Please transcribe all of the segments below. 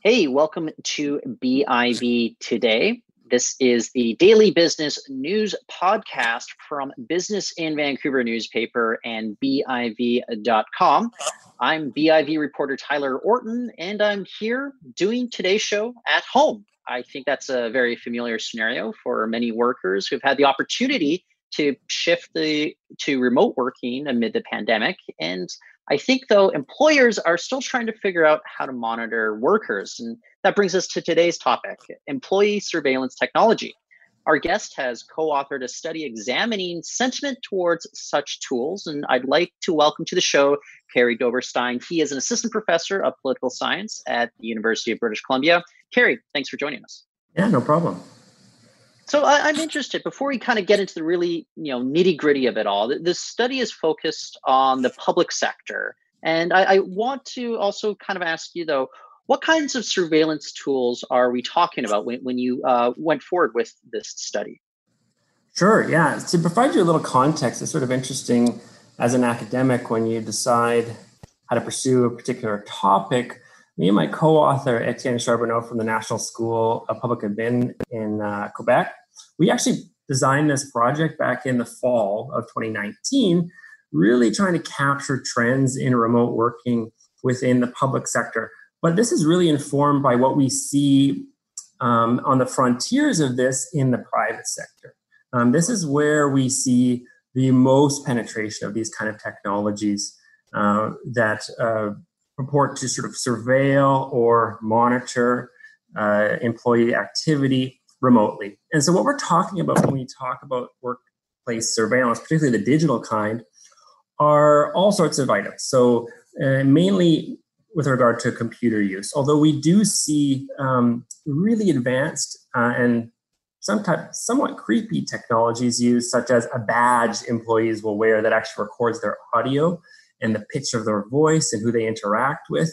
Hey, welcome to BIV Today. This is the daily business news podcast from Business in Vancouver newspaper and BIV.com. I'm BIV reporter Tyler Orton, and I'm here doing today's show at home. I think that's a very familiar scenario for many workers who've had the opportunity to shift the to remote working amid the pandemic and I think, though, employers are still trying to figure out how to monitor workers. And that brings us to today's topic employee surveillance technology. Our guest has co authored a study examining sentiment towards such tools. And I'd like to welcome to the show Kerry Doberstein. He is an assistant professor of political science at the University of British Columbia. Kerry, thanks for joining us. Yeah, no problem. So I, am interested before we kind of get into the really you know nitty gritty of it all. This study is focused on the public sector, and I, I want to also kind of ask you though, what kinds of surveillance tools are we talking about when, when you uh, went forward with this study? Sure. Yeah. To provide you a little context, it's sort of interesting as an academic when you decide how to pursue a particular topic me and my co-author Etienne Charbonneau from the National School of Public Admin in uh, Quebec, we actually designed this project back in the fall of 2019, really trying to capture trends in remote working within the public sector. But this is really informed by what we see um, on the frontiers of this in the private sector. Um, this is where we see the most penetration of these kind of technologies uh, that uh, purport to sort of surveil or monitor uh, employee activity remotely. And so, what we're talking about when we talk about workplace surveillance, particularly the digital kind, are all sorts of items. So, uh, mainly with regard to computer use, although we do see um, really advanced uh, and sometimes somewhat creepy technologies used, such as a badge employees will wear that actually records their audio and the pitch of their voice and who they interact with.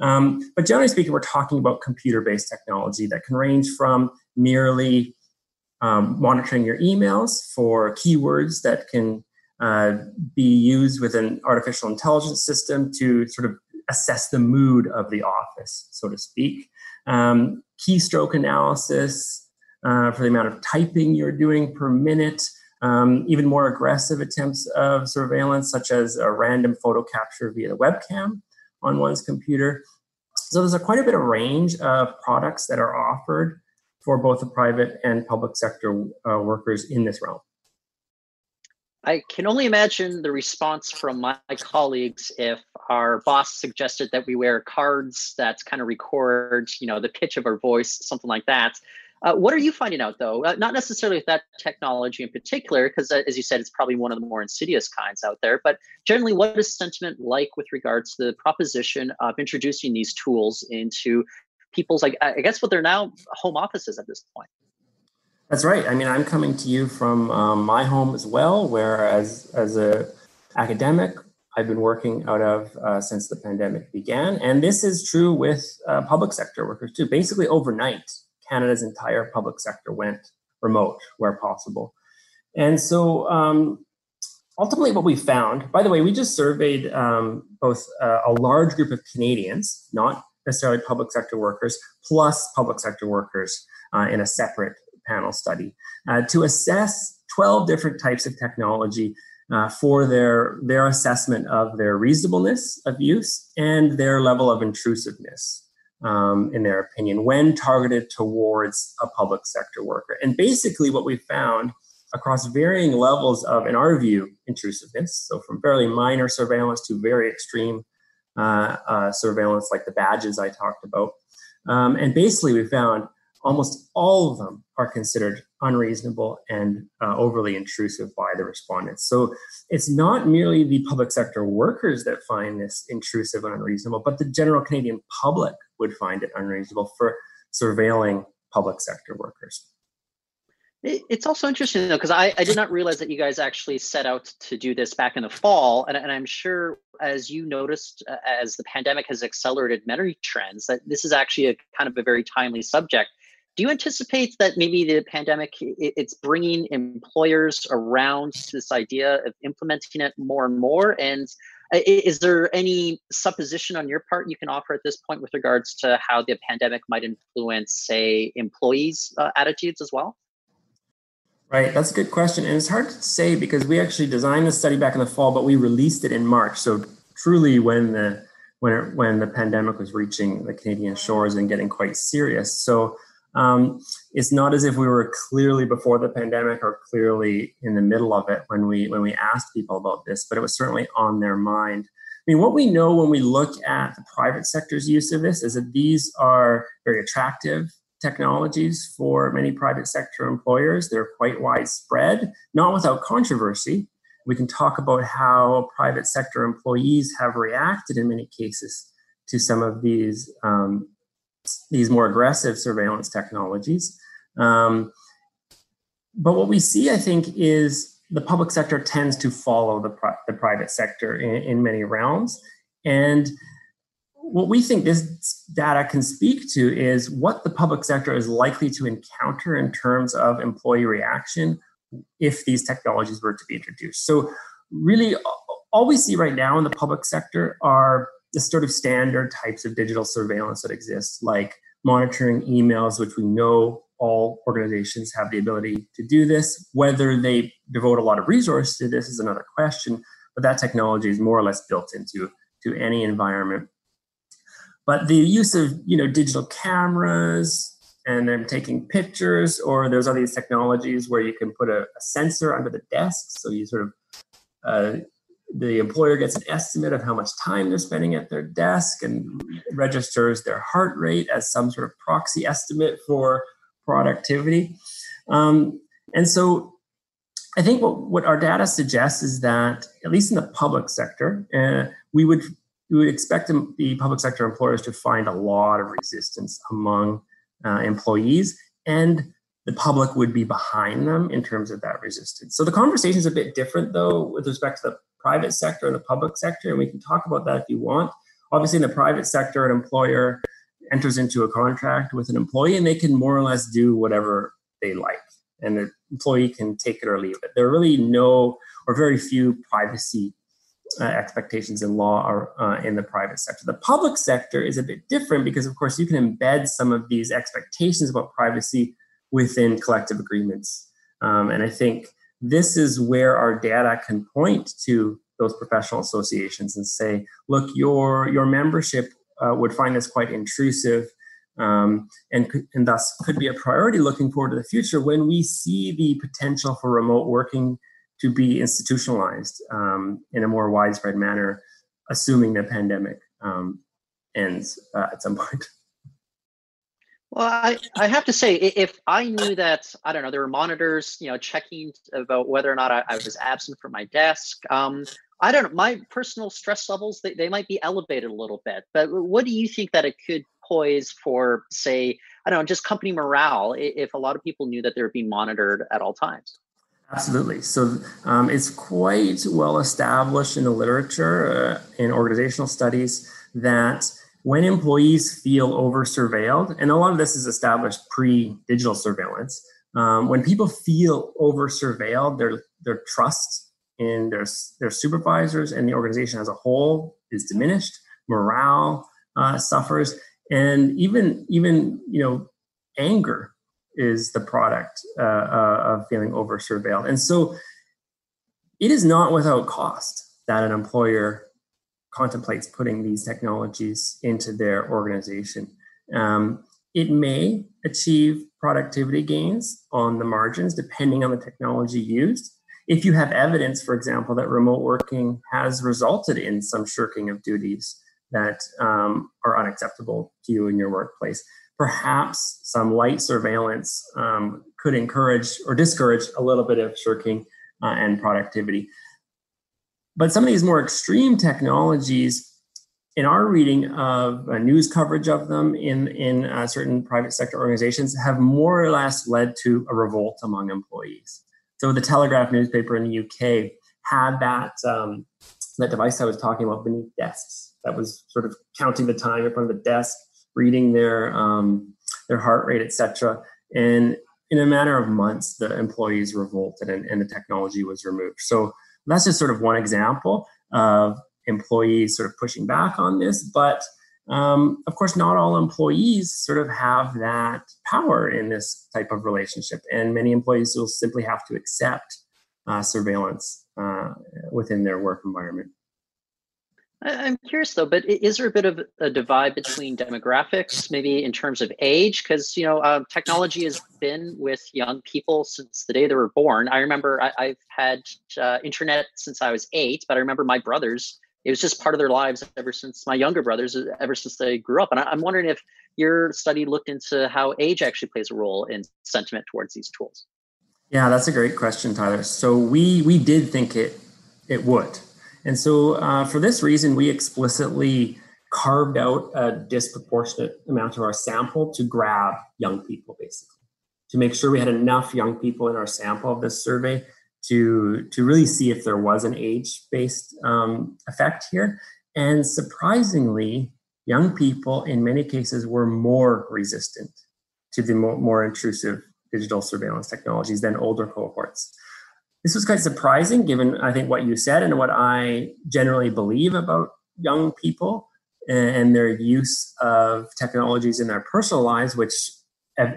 Um, but generally speaking, we're talking about computer based technology that can range from merely um, monitoring your emails for keywords that can uh, be used with an artificial intelligence system to sort of assess the mood of the office, so to speak. Um, keystroke analysis uh, for the amount of typing you're doing per minute um, even more aggressive attempts of surveillance, such as a random photo capture via the webcam on one's computer. So there's a quite a bit of range of products that are offered for both the private and public sector uh, workers in this realm. I can only imagine the response from my colleagues if our boss suggested that we wear cards that kind of record, you know, the pitch of our voice, something like that. Uh, what are you finding out though? Uh, not necessarily with that technology in particular, because uh, as you said, it's probably one of the more insidious kinds out there. But generally, what is sentiment like with regards to the proposition of introducing these tools into people's, like, I guess, what they're now home offices at this point? That's right. I mean, I'm coming to you from um, my home as well, where as as a academic, I've been working out of uh, since the pandemic began, and this is true with uh, public sector workers too. Basically, overnight, Canada's entire public sector went remote where possible. And so um, ultimately, what we found, by the way, we just surveyed um, both uh, a large group of Canadians, not necessarily public sector workers, plus public sector workers uh, in a separate panel study uh, to assess 12 different types of technology uh, for their, their assessment of their reasonableness of use and their level of intrusiveness um, in their opinion, when targeted towards a public sector worker. And basically, what we found across varying levels of, in our view, intrusiveness, so from fairly minor surveillance to very extreme uh, uh, surveillance, like the badges I talked about. Um, and basically, we found almost all of them are considered unreasonable and uh, overly intrusive by the respondents. So it's not merely the public sector workers that find this intrusive and unreasonable, but the general Canadian public would find it unreasonable for surveilling public sector workers. It's also interesting though, because I, I did not realize that you guys actually set out to do this back in the fall. And, and I'm sure as you noticed, uh, as the pandemic has accelerated many trends, that this is actually a kind of a very timely subject do you anticipate that maybe the pandemic it's bringing employers around to this idea of implementing it more and more and is there any supposition on your part you can offer at this point with regards to how the pandemic might influence, say, employees' uh, attitudes as well? Right, that's a good question. And it's hard to say because we actually designed the study back in the fall, but we released it in March. So truly when the when it, when the pandemic was reaching the Canadian shores and getting quite serious. So um, it's not as if we were clearly before the pandemic or clearly in the middle of it when we when we asked people about this, but it was certainly on their mind. I mean, what we know when we look at the private sector's use of this is that these are very attractive technologies for many private sector employers. They're quite widespread, not without controversy. We can talk about how private sector employees have reacted in many cases to some of these um, these more aggressive surveillance technologies. Um, but what we see, I think, is the public sector tends to follow the, pri- the private sector in, in many realms. And what we think this data can speak to is what the public sector is likely to encounter in terms of employee reaction if these technologies were to be introduced. So, really, all we see right now in the public sector are the sort of standard types of digital surveillance that exist, like monitoring emails, which we know all organizations have the ability to do this. Whether they devote a lot of resources to this is another question, but that technology is more or less built into to any environment. But the use of you know digital cameras and then taking pictures, or there's all these technologies where you can put a, a sensor under the desk, so you sort of uh, the employer gets an estimate of how much time they're spending at their desk and registers their heart rate as some sort of proxy estimate for productivity. Um, and so I think what, what our data suggests is that, at least in the public sector, uh, we would we would expect the public sector employers to find a lot of resistance among uh, employees and the public would be behind them in terms of that resistance. So the conversation is a bit different, though, with respect to the private sector and the public sector, and we can talk about that if you want. Obviously, in the private sector, an employer enters into a contract with an employee, and they can more or less do whatever they like, and the employee can take it or leave it. There are really no or very few privacy uh, expectations in law or uh, in the private sector. The public sector is a bit different because, of course, you can embed some of these expectations about privacy within collective agreements. Um, and I think this is where our data can point to those professional associations and say, look, your your membership uh, would find this quite intrusive. Um, and, and thus could be a priority looking forward to the future when we see the potential for remote working to be institutionalized um, in a more widespread manner, assuming the pandemic um, ends uh, at some point. Well, I, I have to say, if I knew that, I don't know, there were monitors, you know, checking about whether or not I, I was absent from my desk. Um, I don't know, my personal stress levels, they, they might be elevated a little bit. But what do you think that it could poise for, say, I don't know, just company morale if a lot of people knew that they were being monitored at all times? Absolutely. So um, it's quite well established in the literature, uh, in organizational studies, that when employees feel over surveilled, and a lot of this is established pre digital surveillance, um, when people feel over surveilled, their, their trust in their, their supervisors and the organization as a whole is diminished, morale uh, suffers, and even, even you know, anger is the product uh, uh, of feeling over surveilled. And so it is not without cost that an employer contemplates putting these technologies into their organization. Um, it may achieve productivity gains on the margins depending on the technology used. If you have evidence, for example, that remote working has resulted in some shirking of duties that um, are unacceptable to you in your workplace, perhaps some light surveillance um, could encourage or discourage a little bit of shirking uh, and productivity. But some of these more extreme technologies, in our reading of uh, news coverage of them in in uh, certain private sector organizations, have more or less led to a revolt among employees. So the Telegraph newspaper in the UK had that um, that device I was talking about beneath desks that was sort of counting the time in front of the desk, reading their um, their heart rate, etc. And in a matter of months, the employees revolted and, and the technology was removed. So that's just sort of one example of employees sort of pushing back on this, but um, of course, not all employees sort of have that power in this type of relationship, and many employees will simply have to accept uh, surveillance uh, within their work environment. I'm curious though, but is there a bit of a divide between demographics, maybe in terms of age? Because you know, uh, technology has been with young people since the day they were born. I remember I, have had uh, internet since I was eight, but I remember my brothers it was just part of their lives ever since my younger brothers ever since they grew up and I, am wondering if your study looked into how age actually plays a role in sentiment towards these tools yeah that's a great question tyler so we we did think it it would and so uh, for this reason we explicitly carved out a disproportionate amount of our sample to grab young people basically to make sure we had enough young people in our sample of this survey to to really see if there was an age based um, effect here. And surprisingly, young people in many cases were more resistant to the more, more intrusive digital surveillance technologies than older cohorts. This was quite surprising given, I think, what you said and what I generally believe about young people and their use of technologies in their personal lives, which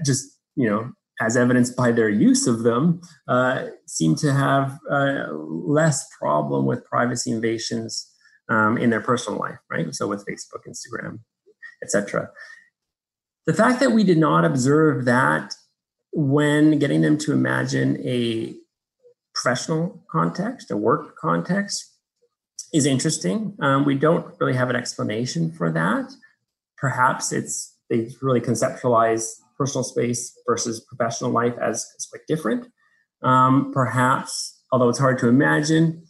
just, you know, as evidenced by their use of them, uh, seem to have uh, less problem with privacy invasions um, in their personal life, right? So with Facebook, Instagram, etc. The fact that we did not observe that when getting them to imagine a professional context, a work context, is interesting. Um, we don't really have an explanation for that. Perhaps it's they really conceptualize personal space versus professional life as, as quite different. Um, perhaps, although it's hard to imagine,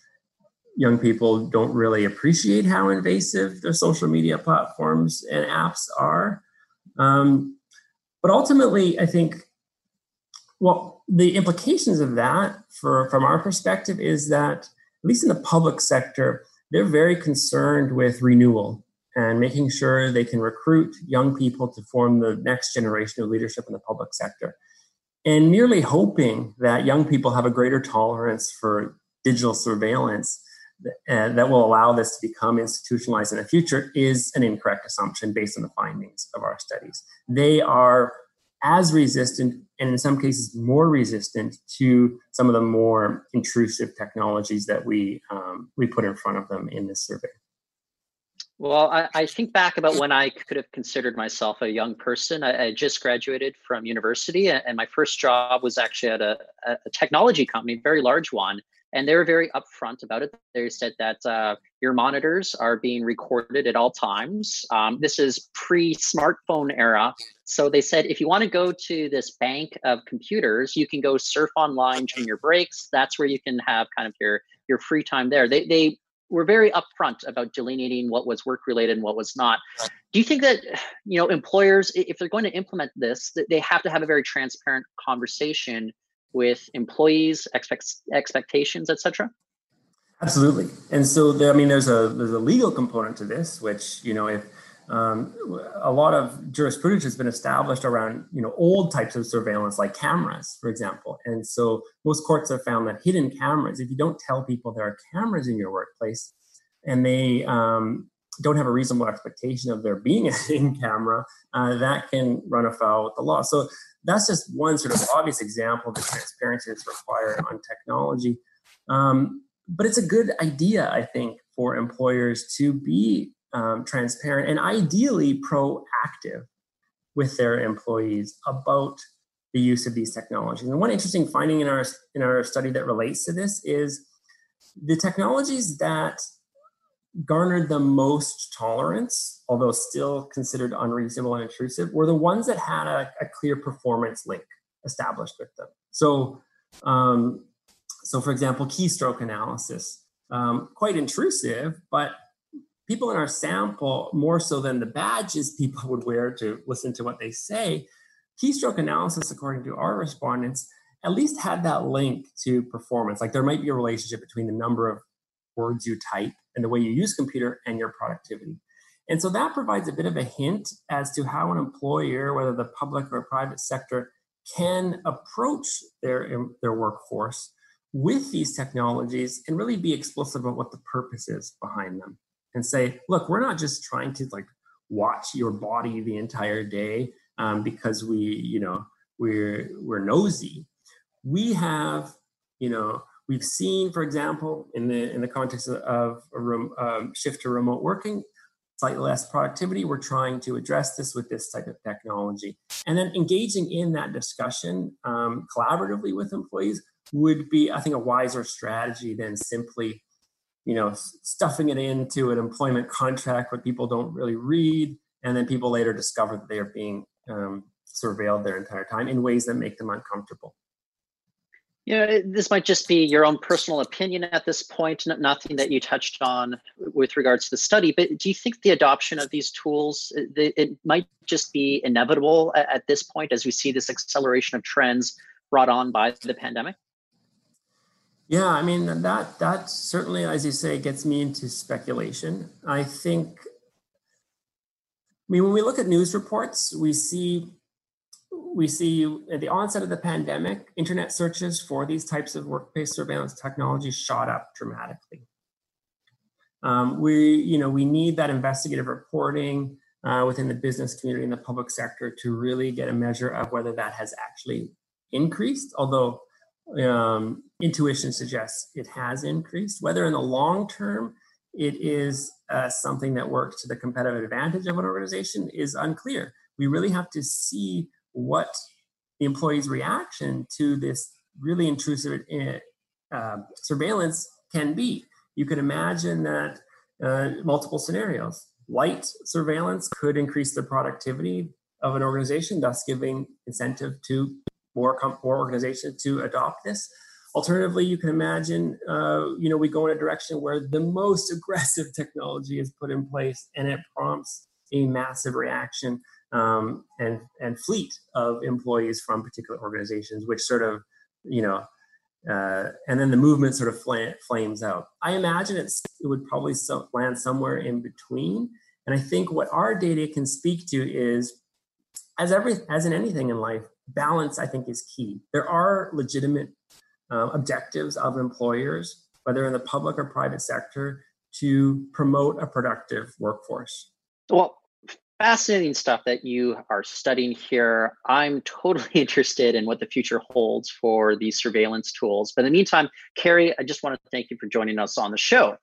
young people don't really appreciate how invasive their social media platforms and apps are. Um, but ultimately, I think, well, the implications of that, for from our perspective, is that at least in the public sector, they're very concerned with renewal and making sure they can recruit young people to form the next generation of leadership in the public sector. And merely hoping that young people have a greater tolerance for digital surveillance uh, that will allow this to become institutionalized in the future is an incorrect assumption based on the findings of our studies. They are as resistant and in some cases more resistant to some of the more intrusive technologies that we um, we put in front of them in this survey well, I, I, think back about when I could have considered myself a young person. I, I just graduated from university, and my first job was actually at a, a, technology company, very large one. And they were very upfront about it. They said that uh, your monitors are being recorded at all times. Um, this is pre-smartphone era, so they said if you want to go to this bank of computers, you can go surf online during your breaks. That's where you can have kind of your your free time there. They they were very upfront about delineating what was work related and what was not. Do you think that you know employers, if they're going to implement this, that they have to have a very transparent conversation with employees, expect, expectations, etc.? Absolutely. And so, there, I mean, there's a there's a legal component to this, which you know, if um, a lot of jurisprudence has been established around you know old types of surveillance like cameras for example and so most courts have found that hidden cameras if you don't tell people there are cameras in your workplace and they um, don't have a reasonable expectation of there being a hidden camera uh, that can run afoul with the law so that's just one sort of obvious example of the transparency that's required on technology um, but it's a good idea i think for employers to be um, transparent, and ideally proactive with their employees about the use of these technologies. And one interesting finding in our in our study that relates to this is the technologies that garnered the most tolerance, although still considered unreasonable and intrusive, were the ones that had a, a clear performance link established with them. So, um, so for example, keystroke analysis, um, quite intrusive, but people in our sample, more so than the badges people would wear to listen to what they say, keystroke analysis, according to our respondents, at least had that link to performance. Like there might be a relationship between the number of words you type and the way you use computer and your productivity. And so that provides a bit of a hint as to how an employer, whether the public or private sector, can approach their, their workforce with these technologies and really be explicit about what the purpose is behind them. and say, look, we're not just trying to like watch your body the entire day um, because we, you know, we're we're nosy. We have, you know, we've seen, for example, in the in the context of a rem, um, shift to remote working, slightly less productivity. We're trying to address this with this type of technology, and then engaging in that discussion um, collaboratively with employees would be, I think, a wiser strategy than simply, you know, stuffing it into an employment contract where people don't really read, and then people later discover that they are being um, surveilled their entire time in ways that make them uncomfortable. You know, this might just be your own personal opinion at this point, nothing that you touched on with regards to the study, but do you think the adoption of these tools, uh, it, it might just be inevitable at this point as we see this acceleration of trends brought on by the pandemic? Yeah, I mean that that certainly, as you say, gets me into speculation. I think. I mean, when we look at news reports, we see we see at the onset of the pandemic, internet searches for these types of workplace surveillance technology shot up dramatically. Um, we, you know, we need that investigative reporting uh, within the business community and the public sector to really get a measure of whether that has actually increased. Although um, intuition suggests it has increased. Whether in the long term it is uh, something that works to the competitive advantage of an organization is unclear. We really have to see what the employee's reaction to this really intrusive uh, surveillance can be. You can imagine that uh, multiple scenarios. Light surveillance could increase the productivity of an organization, thus giving incentive to more, more organizations to adopt this. Alternatively, you can imagine, uh, you know, we go in a direction where the most aggressive technology is put in place and it prompts a massive reaction um, and and fleet of employees from particular organizations, which sort of you know, uh, and then the movement sort of flames out. I imagine it's it would probably so, land somewhere in between. And I think what our data can speak to is, as every as in anything in life, balance. I think is key. There are legitimate uh, objectives of employers, whether in the public or private sector, to promote a productive workforce. Well, fascinating stuff that you are studying here. I'm totally interested in what the future holds for these surveillance tools. But in the meantime, Kerry, I just want to thank you for joining us on the show.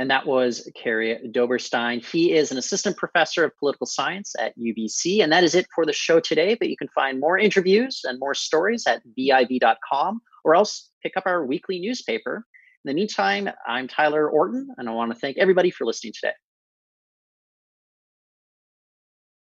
And that was Kerry Doberstein. He is an assistant professor of political science at UBC. And that is it for the show today. But you can find more interviews and more stories at biv.com or else pick up our weekly newspaper. In the meantime, I'm Tyler Orton, and I want to thank everybody for listening today.